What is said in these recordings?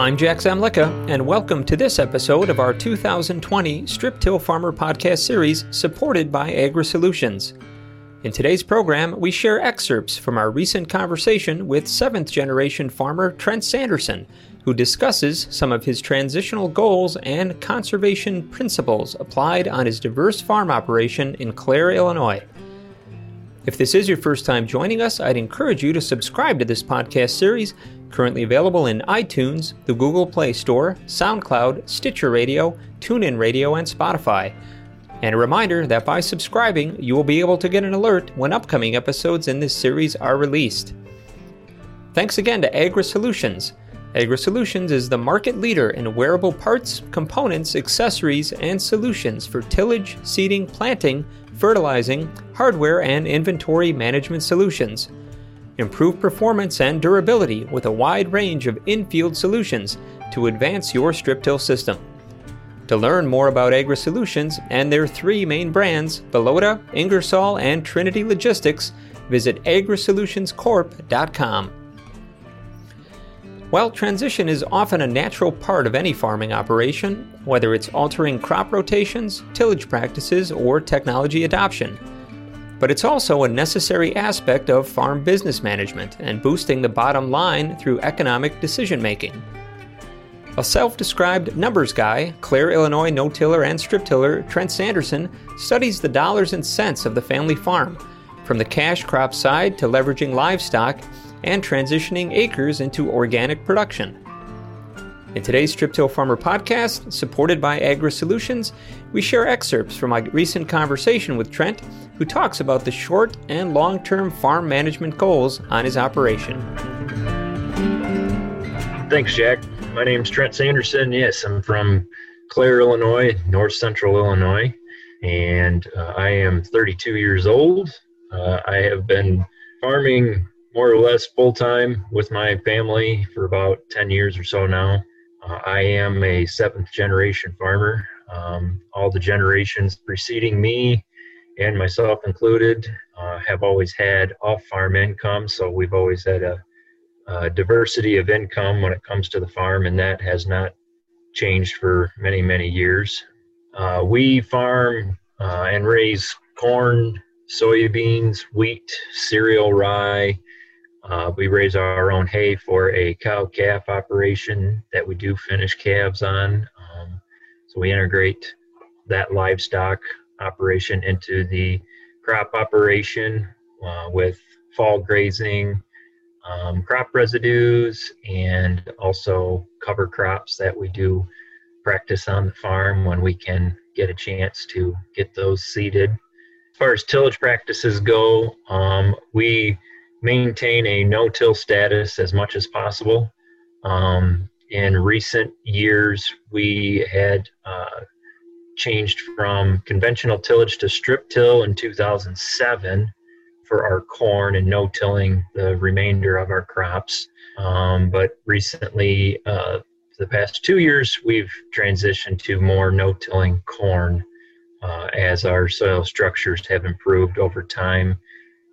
I'm Jack Zemlicka, and welcome to this episode of our 2020 Strip Till Farmer podcast series supported by Agri Solutions. In today's program, we share excerpts from our recent conversation with seventh generation farmer Trent Sanderson, who discusses some of his transitional goals and conservation principles applied on his diverse farm operation in Clare, Illinois. If this is your first time joining us, I'd encourage you to subscribe to this podcast series, currently available in iTunes, the Google Play Store, SoundCloud, Stitcher Radio, TuneIn Radio, and Spotify. And a reminder that by subscribing, you will be able to get an alert when upcoming episodes in this series are released. Thanks again to Agri Solutions. Agri Solutions is the market leader in wearable parts, components, accessories, and solutions for tillage, seeding, planting, fertilizing, hardware, and inventory management solutions. Improve performance and durability with a wide range of in-field solutions to advance your strip till system. To learn more about Agri Solutions and their three main brands, Bellota, Ingersoll, and Trinity Logistics, visit agrisolutionscorp.com. While transition is often a natural part of any farming operation, whether it's altering crop rotations, tillage practices, or technology adoption, but it's also a necessary aspect of farm business management and boosting the bottom line through economic decision making. A self described numbers guy, Clare, Illinois no tiller and strip tiller Trent Sanderson studies the dollars and cents of the family farm, from the cash crop side to leveraging livestock and transitioning acres into organic production. In today's Strip Till Farmer podcast, supported by Agri Solutions, we share excerpts from my recent conversation with Trent, who talks about the short and long term farm management goals on his operation. Thanks, Jack. My name is Trent Sanderson. Yes, I'm from Clare, Illinois, north central Illinois, and uh, I am 32 years old. Uh, I have been farming more or less full time with my family for about 10 years or so now. Uh, I am a seventh generation farmer. Um, all the generations preceding me and myself included uh, have always had off farm income, so we've always had a, a, diversity of income when it comes to the farm, and that has not changed for many, many years. Uh, we farm uh, and raise corn, soybeans, wheat, cereal, rye, uh, we raise our own hay for a cow calf operation that we do finish calves on. Um, so we integrate that livestock operation into the crop operation uh, with fall grazing, um, crop residues, and also cover crops that we do practice on the farm when we can get a chance to get those seeded. As far as tillage practices go, um, we maintain a no-till status as much as possible. Um, in recent years, we had uh, changed from conventional tillage to strip till in 2007 for our corn and no tilling the remainder of our crops. Um, but recently, uh, the past two years, we've transitioned to more no tilling corn uh, as our soil structures have improved over time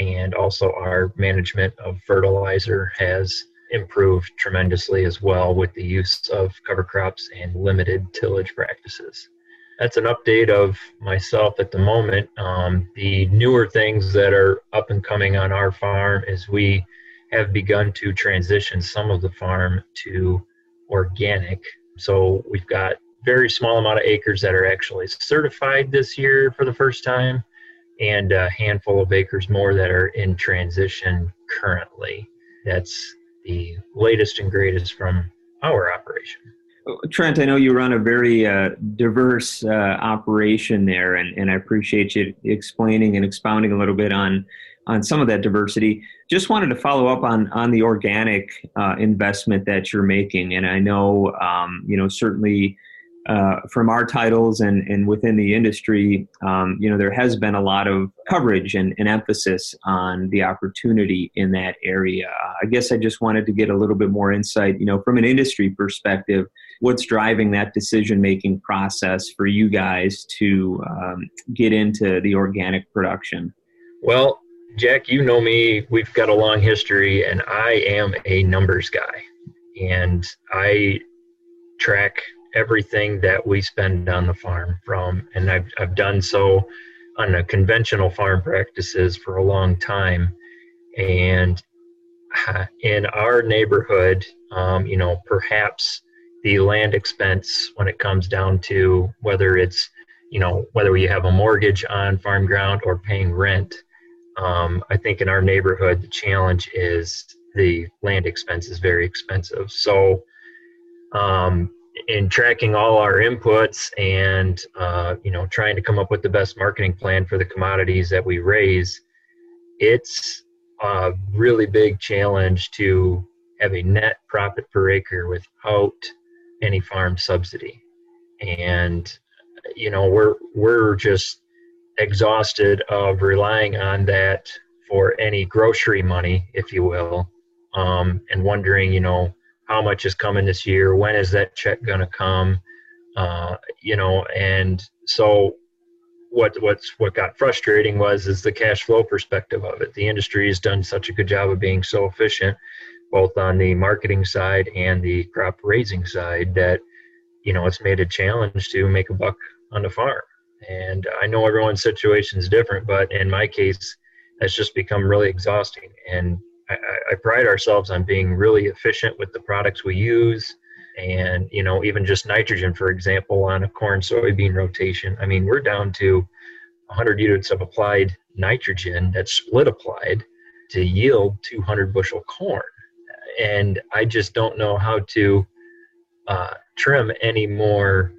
and also our management of fertilizer has improved tremendously as well with the use of cover crops and limited tillage practices. That's an update of myself at the moment. Um, the newer things that are up and coming on our farm is we have begun to transition some of the farm to organic. So we've got very small amount of acres that are actually certified this year for the first time and a handful of acres more that are in transition currently. That's the latest and greatest from our operation. Trent, I know you run a very uh, diverse uh, operation there, and, and I appreciate you explaining and expounding a little bit on on some of that diversity. Just wanted to follow up on on the organic uh, investment that you're making, and I know um, you know certainly uh, from our titles and, and within the industry, um, you know, there has been a lot of coverage and, and, emphasis on the opportunity in that area. I guess I just wanted to get a little bit more insight, you know, from an industry perspective, what's driving that decision making process for you guys to um, get into the organic production? Well, Jack, you know me, we've got a long history, and I am a numbers guy. And I track everything that we spend on the farm from, and I've, I've done so on a conventional farm practices for a long time. And in our neighborhood, um, you know, perhaps the land expense when it comes down to whether it's, you know, whether we have a mortgage on farm ground or paying rent. Um, I think in our neighborhood, the challenge is the land expense is very expensive. So, um, in tracking all our inputs and uh, you know trying to come up with the best marketing plan for the commodities that we raise, it's a really big challenge to have a net profit per acre without any farm subsidy. And you know, we're we're just exhausted of relying on that for any grocery money, if you will, um, and wondering, you know, how much is coming this year, when is that check going to come, uh, you know, and so what what's what got frustrating was is the cash flow perspective of it. The industry has done such a good job of being so efficient, both on the marketing side and the crop raising side, that you know it's made a challenge to make a buck on the farm. And I know everyone's situation is different, but in my case, that's just become really exhausting. And I, I pride ourselves on being really efficient with the products we use and you know even just nitrogen for example on a corn soybean rotation. I mean we're down to 100 units of applied nitrogen that's split applied to yield 200 bushel corn. And i just don't know how to uh, trim any more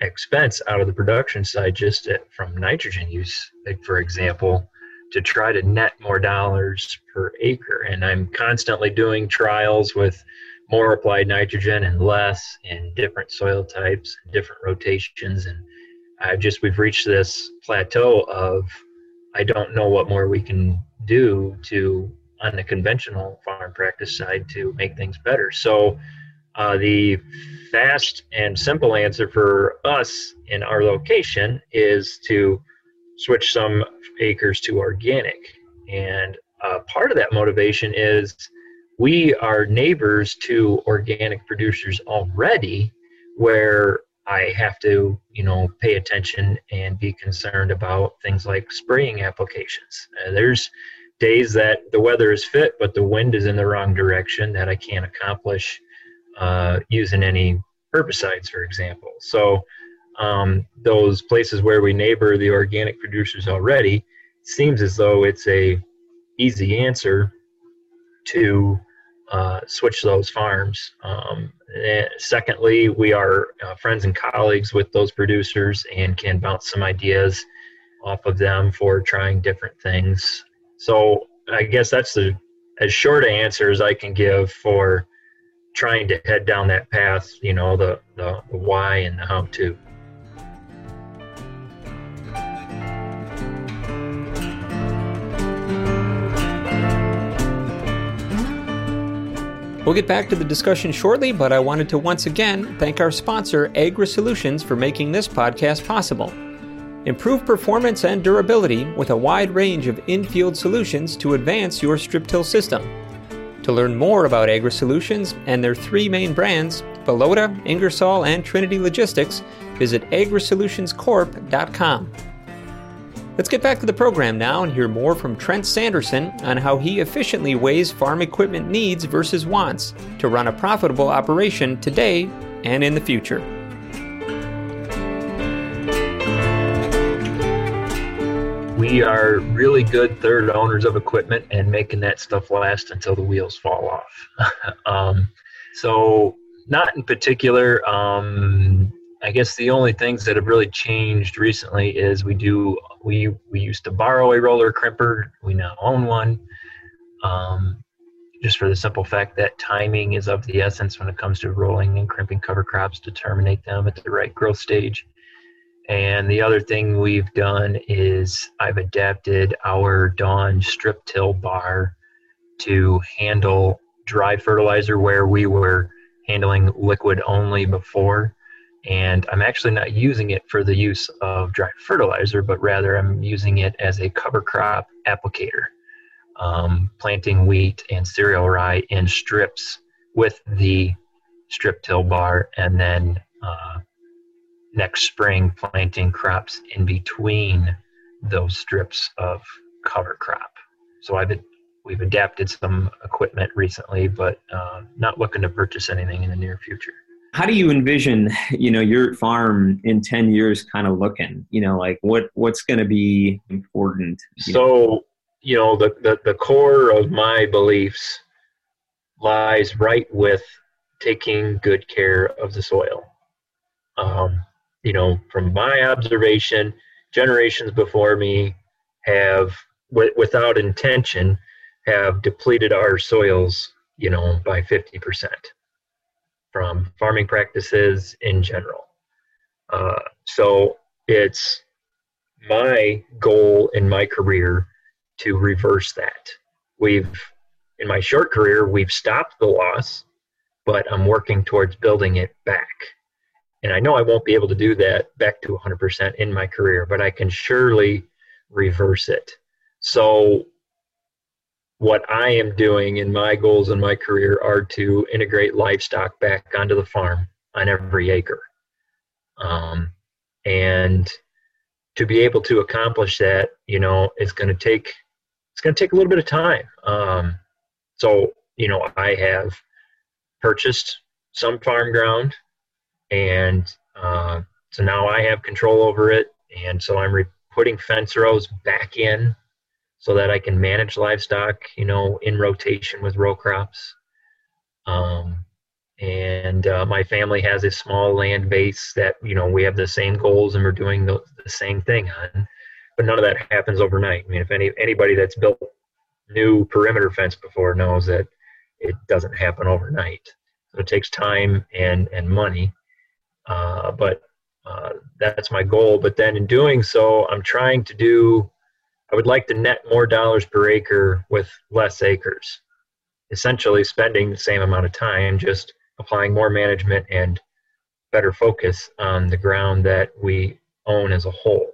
expense out of the production side just at, from nitrogen use. Like for example to try to net more dollars per acre and i'm constantly doing trials with more applied nitrogen and less in different soil types, different rotations, and I just we've reached this plateau of I don't know what more we can do to on the conventional farm practice side to make things better. So uh, the fast and simple answer for us in our location is to switch some acres to organic. And uh, part of that motivation is we are neighbors to organic producers already where I have to, you know, pay attention and be concerned about things like spraying applications. Uh, there's days that the weather is fit, but the wind is in the wrong direction that I can't accomplish uh, using any herbicides, for example. So um, those places where we neighbor the organic producers already seems as though it's a easy answer to uh, switch those farms. Um, secondly, we are uh, friends and colleagues with those producers and can bounce some ideas off of them for trying different things. So I guess that's the as short an answer as I can give for trying to head down that path. You know, the the, the why and the how to. We'll get back to the discussion shortly, but I wanted to once again thank our sponsor, Agri Solutions, for making this podcast possible. Improve performance and durability with a wide range of in-field solutions to advance your strip till system. To learn more about Agri Solutions and their three main brands, Bellota, Ingersoll, and Trinity Logistics, visit agrisolutionscorp.com. Let's get back to the program now and hear more from Trent Sanderson on how he efficiently weighs farm equipment needs versus wants to run a profitable operation today and in the future. We are really good third owners of equipment and making that stuff last until the wheels fall off. um, so, not in particular. Um, I guess the only things that have really changed recently is we do we we used to borrow a roller crimper. We now own one. Um, just for the simple fact that timing is of the essence when it comes to rolling and crimping cover crops to terminate them at the right growth stage. And the other thing we've done is I've adapted our Dawn strip till bar to handle dry fertilizer where we were handling liquid only before and I'm actually not using it for the use of dry fertilizer, but rather I'm using it as a cover crop applicator, um, planting wheat and cereal rye in strips with the strip till bar, and then uh, next spring planting crops in between those strips of cover crop. So I've we've adapted some equipment recently, but uh, not looking to purchase anything in the near future. How do you envision, you know, your farm in ten years kind of looking? You know, like what what's going to be important? You so, know? you know, the, the the core of my beliefs lies right with taking good care of the soil. Um, you know, from my observation, generations before me have, w- without intention, have depleted our soils, you know, by 50% from farming practices in general. Uh, so it's my goal in my career to reverse that. We've, in my short career, we've stopped the loss, but I'm working towards building it back. And I know I won't be able to do that back to 100% in my career, but I can surely reverse it. So what I am doing and my goals in my career are to integrate livestock back onto the farm on every acre. Um, and to be able to accomplish that, you know, it's going to take it's going to take a little bit of time. Um, so, you know, I have purchased some farm ground, and uh, so now I have control over it, and so I'm re- putting fence rows back in so that I can manage livestock, you know, in rotation with row crops. Um, and uh, my family has a small land base that you know we have the same goals and we're doing the, the same thing on, but none of that happens overnight. I mean, if any anybody that's built new perimeter fence before knows that it doesn't happen overnight. So it takes time and and money, uh, but uh, that's my goal. But then in doing so, I'm trying to do I would like to net more dollars per acre with less acres. Essentially, spending the same amount of time, just applying more management and better focus on the ground that we own as a whole.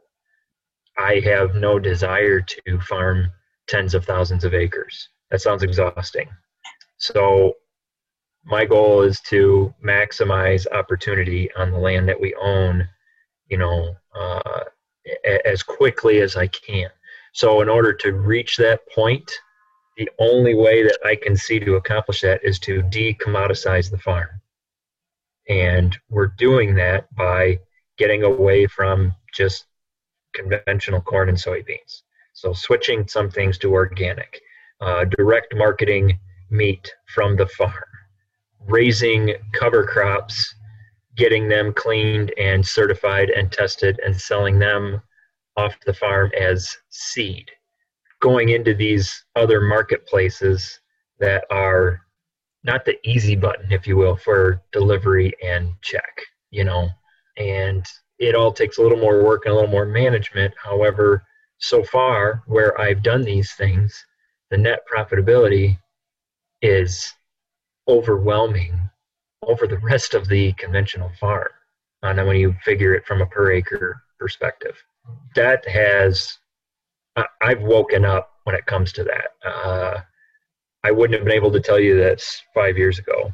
I have no desire to farm tens of thousands of acres. That sounds exhausting. So, my goal is to maximize opportunity on the land that we own, you know, uh, as quickly as I can. So, in order to reach that point, the only way that I can see to accomplish that is to decommoditize the farm. And we're doing that by getting away from just conventional corn and soybeans. So, switching some things to organic, uh, direct marketing meat from the farm, raising cover crops, getting them cleaned and certified and tested, and selling them off the farm as seed, going into these other marketplaces that are not the easy button, if you will, for delivery and check, you know, and it all takes a little more work and a little more management. However, so far where I've done these things, the net profitability is overwhelming over the rest of the conventional farm. And then when you figure it from a per acre perspective that has I've woken up when it comes to that. Uh, I wouldn't have been able to tell you this five years ago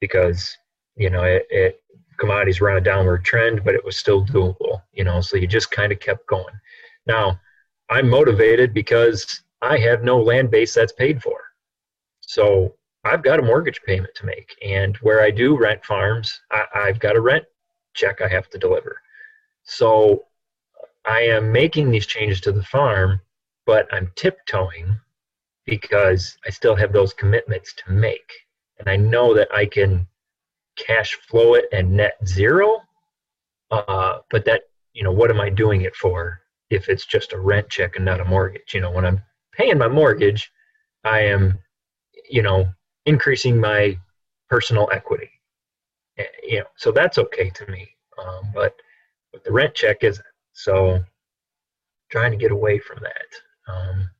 because you know it, it commodities were on a downward trend, but it was still doable. You know, so you just kind of kept going. Now I'm motivated because I have no land base that's paid for, so I've got a mortgage payment to make, and where I do rent farms, I, I've got a rent check I have to deliver. So I am making these changes to the farm, but I'm tiptoeing because I still have those commitments to make. And I know that I can cash flow it and net zero. Uh, but that, you know, what am I doing it for if it's just a rent check and not a mortgage? You know, when I'm paying my mortgage, I am, you know, increasing my personal equity. Eh, you know, so that's okay to me. Um, but, but the rent check isn't. So trying to get away from that. Um,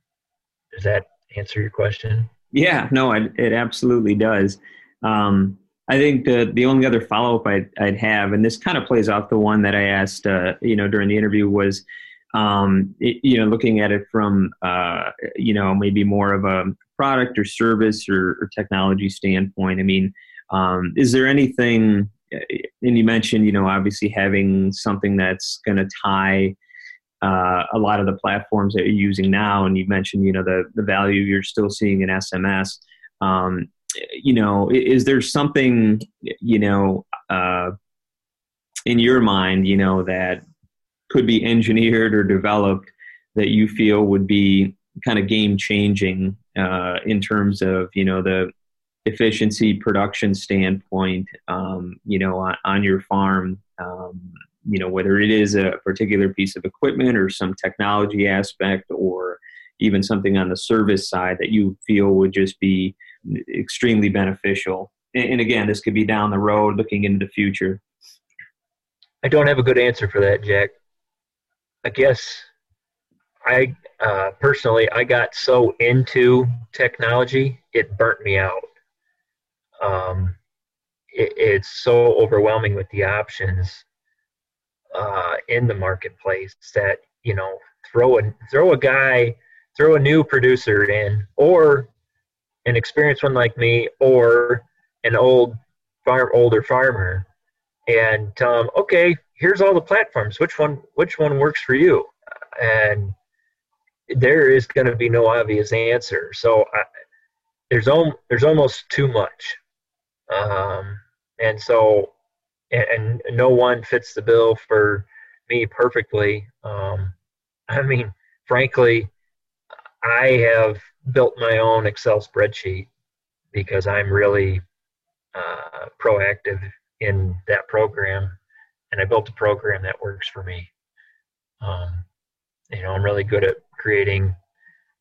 does that answer your question? Yeah, no, it, it absolutely does. Um, I think the the only other follow up I'd, I'd, have, and this kind of plays off the one that I asked, uh, you know, during the interview was, um, it, you know, looking at it from, uh, you know, maybe more of a product or service or, or technology standpoint. I mean, Um, is there anything? And you mentioned, you know, obviously having something that's going to tie uh, a lot of the platforms that you're using now, and you mentioned, you know, the the value you're still seeing in SMS. Um, you know, is there something, you know, uh, in your mind, you know, that could be engineered or developed that you feel would be kind of game changing uh, in terms of you know the efficiency production standpoint um, you know on, on your farm um, you know whether it is a particular piece of equipment or some technology aspect or even something on the service side that you feel would just be extremely beneficial. And, again this could be down the road looking into the future. I don't have a good answer for that jack. I guess I uh, personally, I got so into technology, it burnt me out. Um, it, it's so overwhelming with the options uh, in the marketplace that you know throw a throw a guy, throw a new producer in, or an experienced one like me, or an old farm older farmer, and tell them, okay, here's all the platforms. Which one which one works for you? And there is going to be no obvious answer. So I, there's om- there's almost too much, um, and so and, and, no one fits the bill for me perfectly. Um, I mean, frankly, I have built my own Excel spreadsheet because I'm really uh, proactive in that program, and I built a program that works for me. Um, you know, I'm really good at creating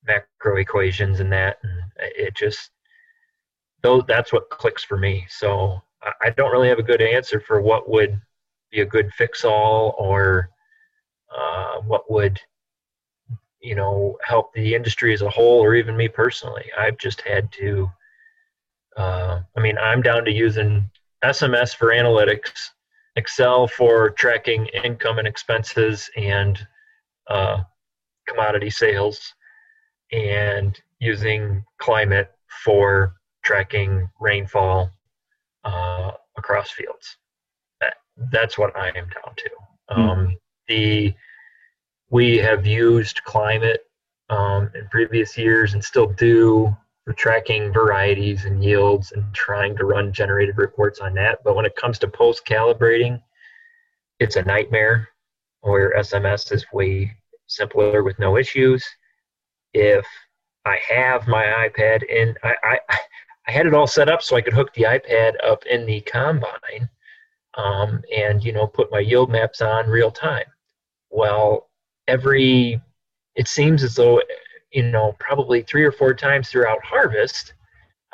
macro equations and that, and it just those that's what clicks for me. So I don't really have a good answer for what would be a good fix all or uh, what would you know help the industry as a whole or even me personally. I've just had to. Uh, I mean, I'm down to using SMS for analytics, Excel for tracking income and expenses, and uh, commodity sales and using climate for tracking rainfall uh, across fields. That, that's what I am down to. Mm-hmm. Um, the we have used climate um, in previous years and still do for tracking varieties and yields and trying to run generated reports on that. But when it comes to post calibrating, it's a nightmare where SMS is way simpler with no issues. If I have my iPad and I, I, I had it all set up so I could hook the iPad up in the combine um, and you know put my yield maps on real time. Well, every it seems as though you know probably three or four times throughout harvest,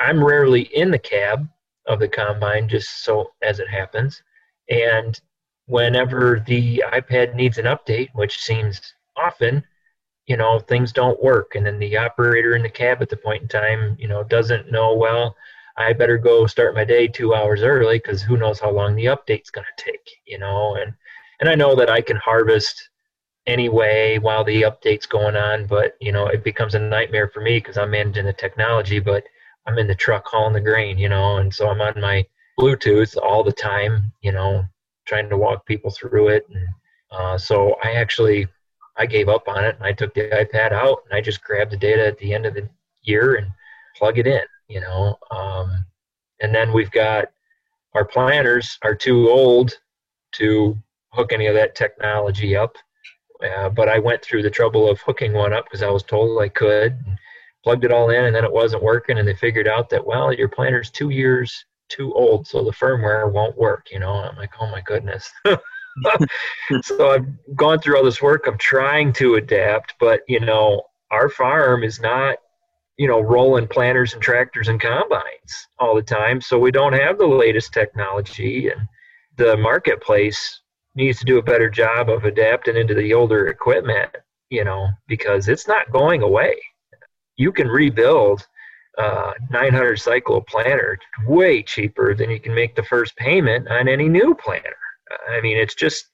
I'm rarely in the cab of the combine just so as it happens, and whenever the iPad needs an update, which seems often, you know, things don't work. And then the operator in the cab at the point in time, you know, doesn't know, well, I better go start my day two hours early because who knows how long the update's going to take, you know. And, and I know that I can harvest anyway while the update's going on, but, you know, it becomes a nightmare for me because I'm managing the technology, but I'm in the truck hauling the grain, you know, and so I'm on my Bluetooth all the time, you know, trying to walk people through it. And uh, so I actually I gave up on it and I took the iPad out and I just grabbed the data at the end of the year and plug it in, you know. Um, and then we've got our planners are too old to hook any of that technology up. Uh, but I went through the trouble of hooking one up because I was told I could, plugged it all in, and then it wasn't working. And they figured out that, well, your planner's two years too old, so the firmware won't work, you know. I'm like, oh my goodness. so I've gone through all this work of trying to adapt, but you know, our farm is not, you know, rolling planters and tractors and combines all the time. So we don't have the latest technology and the marketplace needs to do a better job of adapting into the older equipment, you know, because it's not going away. You can rebuild uh, 900 Cyclo planter way cheaper than you can make the first payment on any new planter. I mean, it's just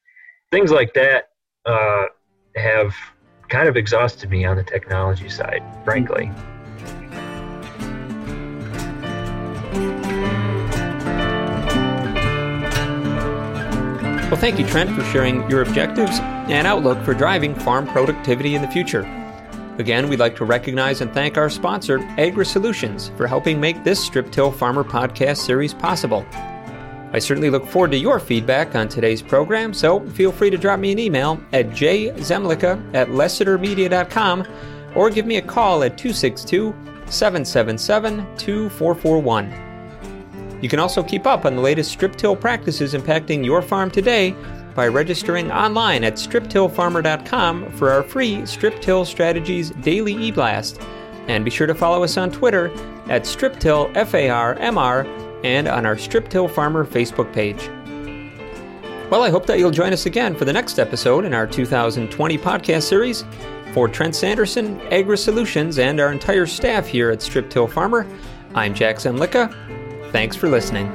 things like that uh, have kind of exhausted me on the technology side, frankly. Well, thank you, Trent, for sharing your objectives and outlook for driving farm productivity in the future. Again, we'd like to recognize and thank our sponsor, Agri Solutions, for helping make this Strip Till Farmer podcast series possible. I certainly look forward to your feedback on today's program, so feel free to drop me an email at jzemlicka at lessitermedia.com or give me a call at 262 777 2441. You can also keep up on the latest strip till practices impacting your farm today by registering online at striptillfarmer.com for our free Strip Till Strategies daily e-blast. And be sure to follow us on Twitter at striptillfarmr and on our Strip Till Farmer Facebook page. Well, I hope that you'll join us again for the next episode in our 2020 podcast series. For Trent Sanderson, Agri Solutions, and our entire staff here at Strip Till Farmer, I'm Jack Zemlicka. Thanks for listening.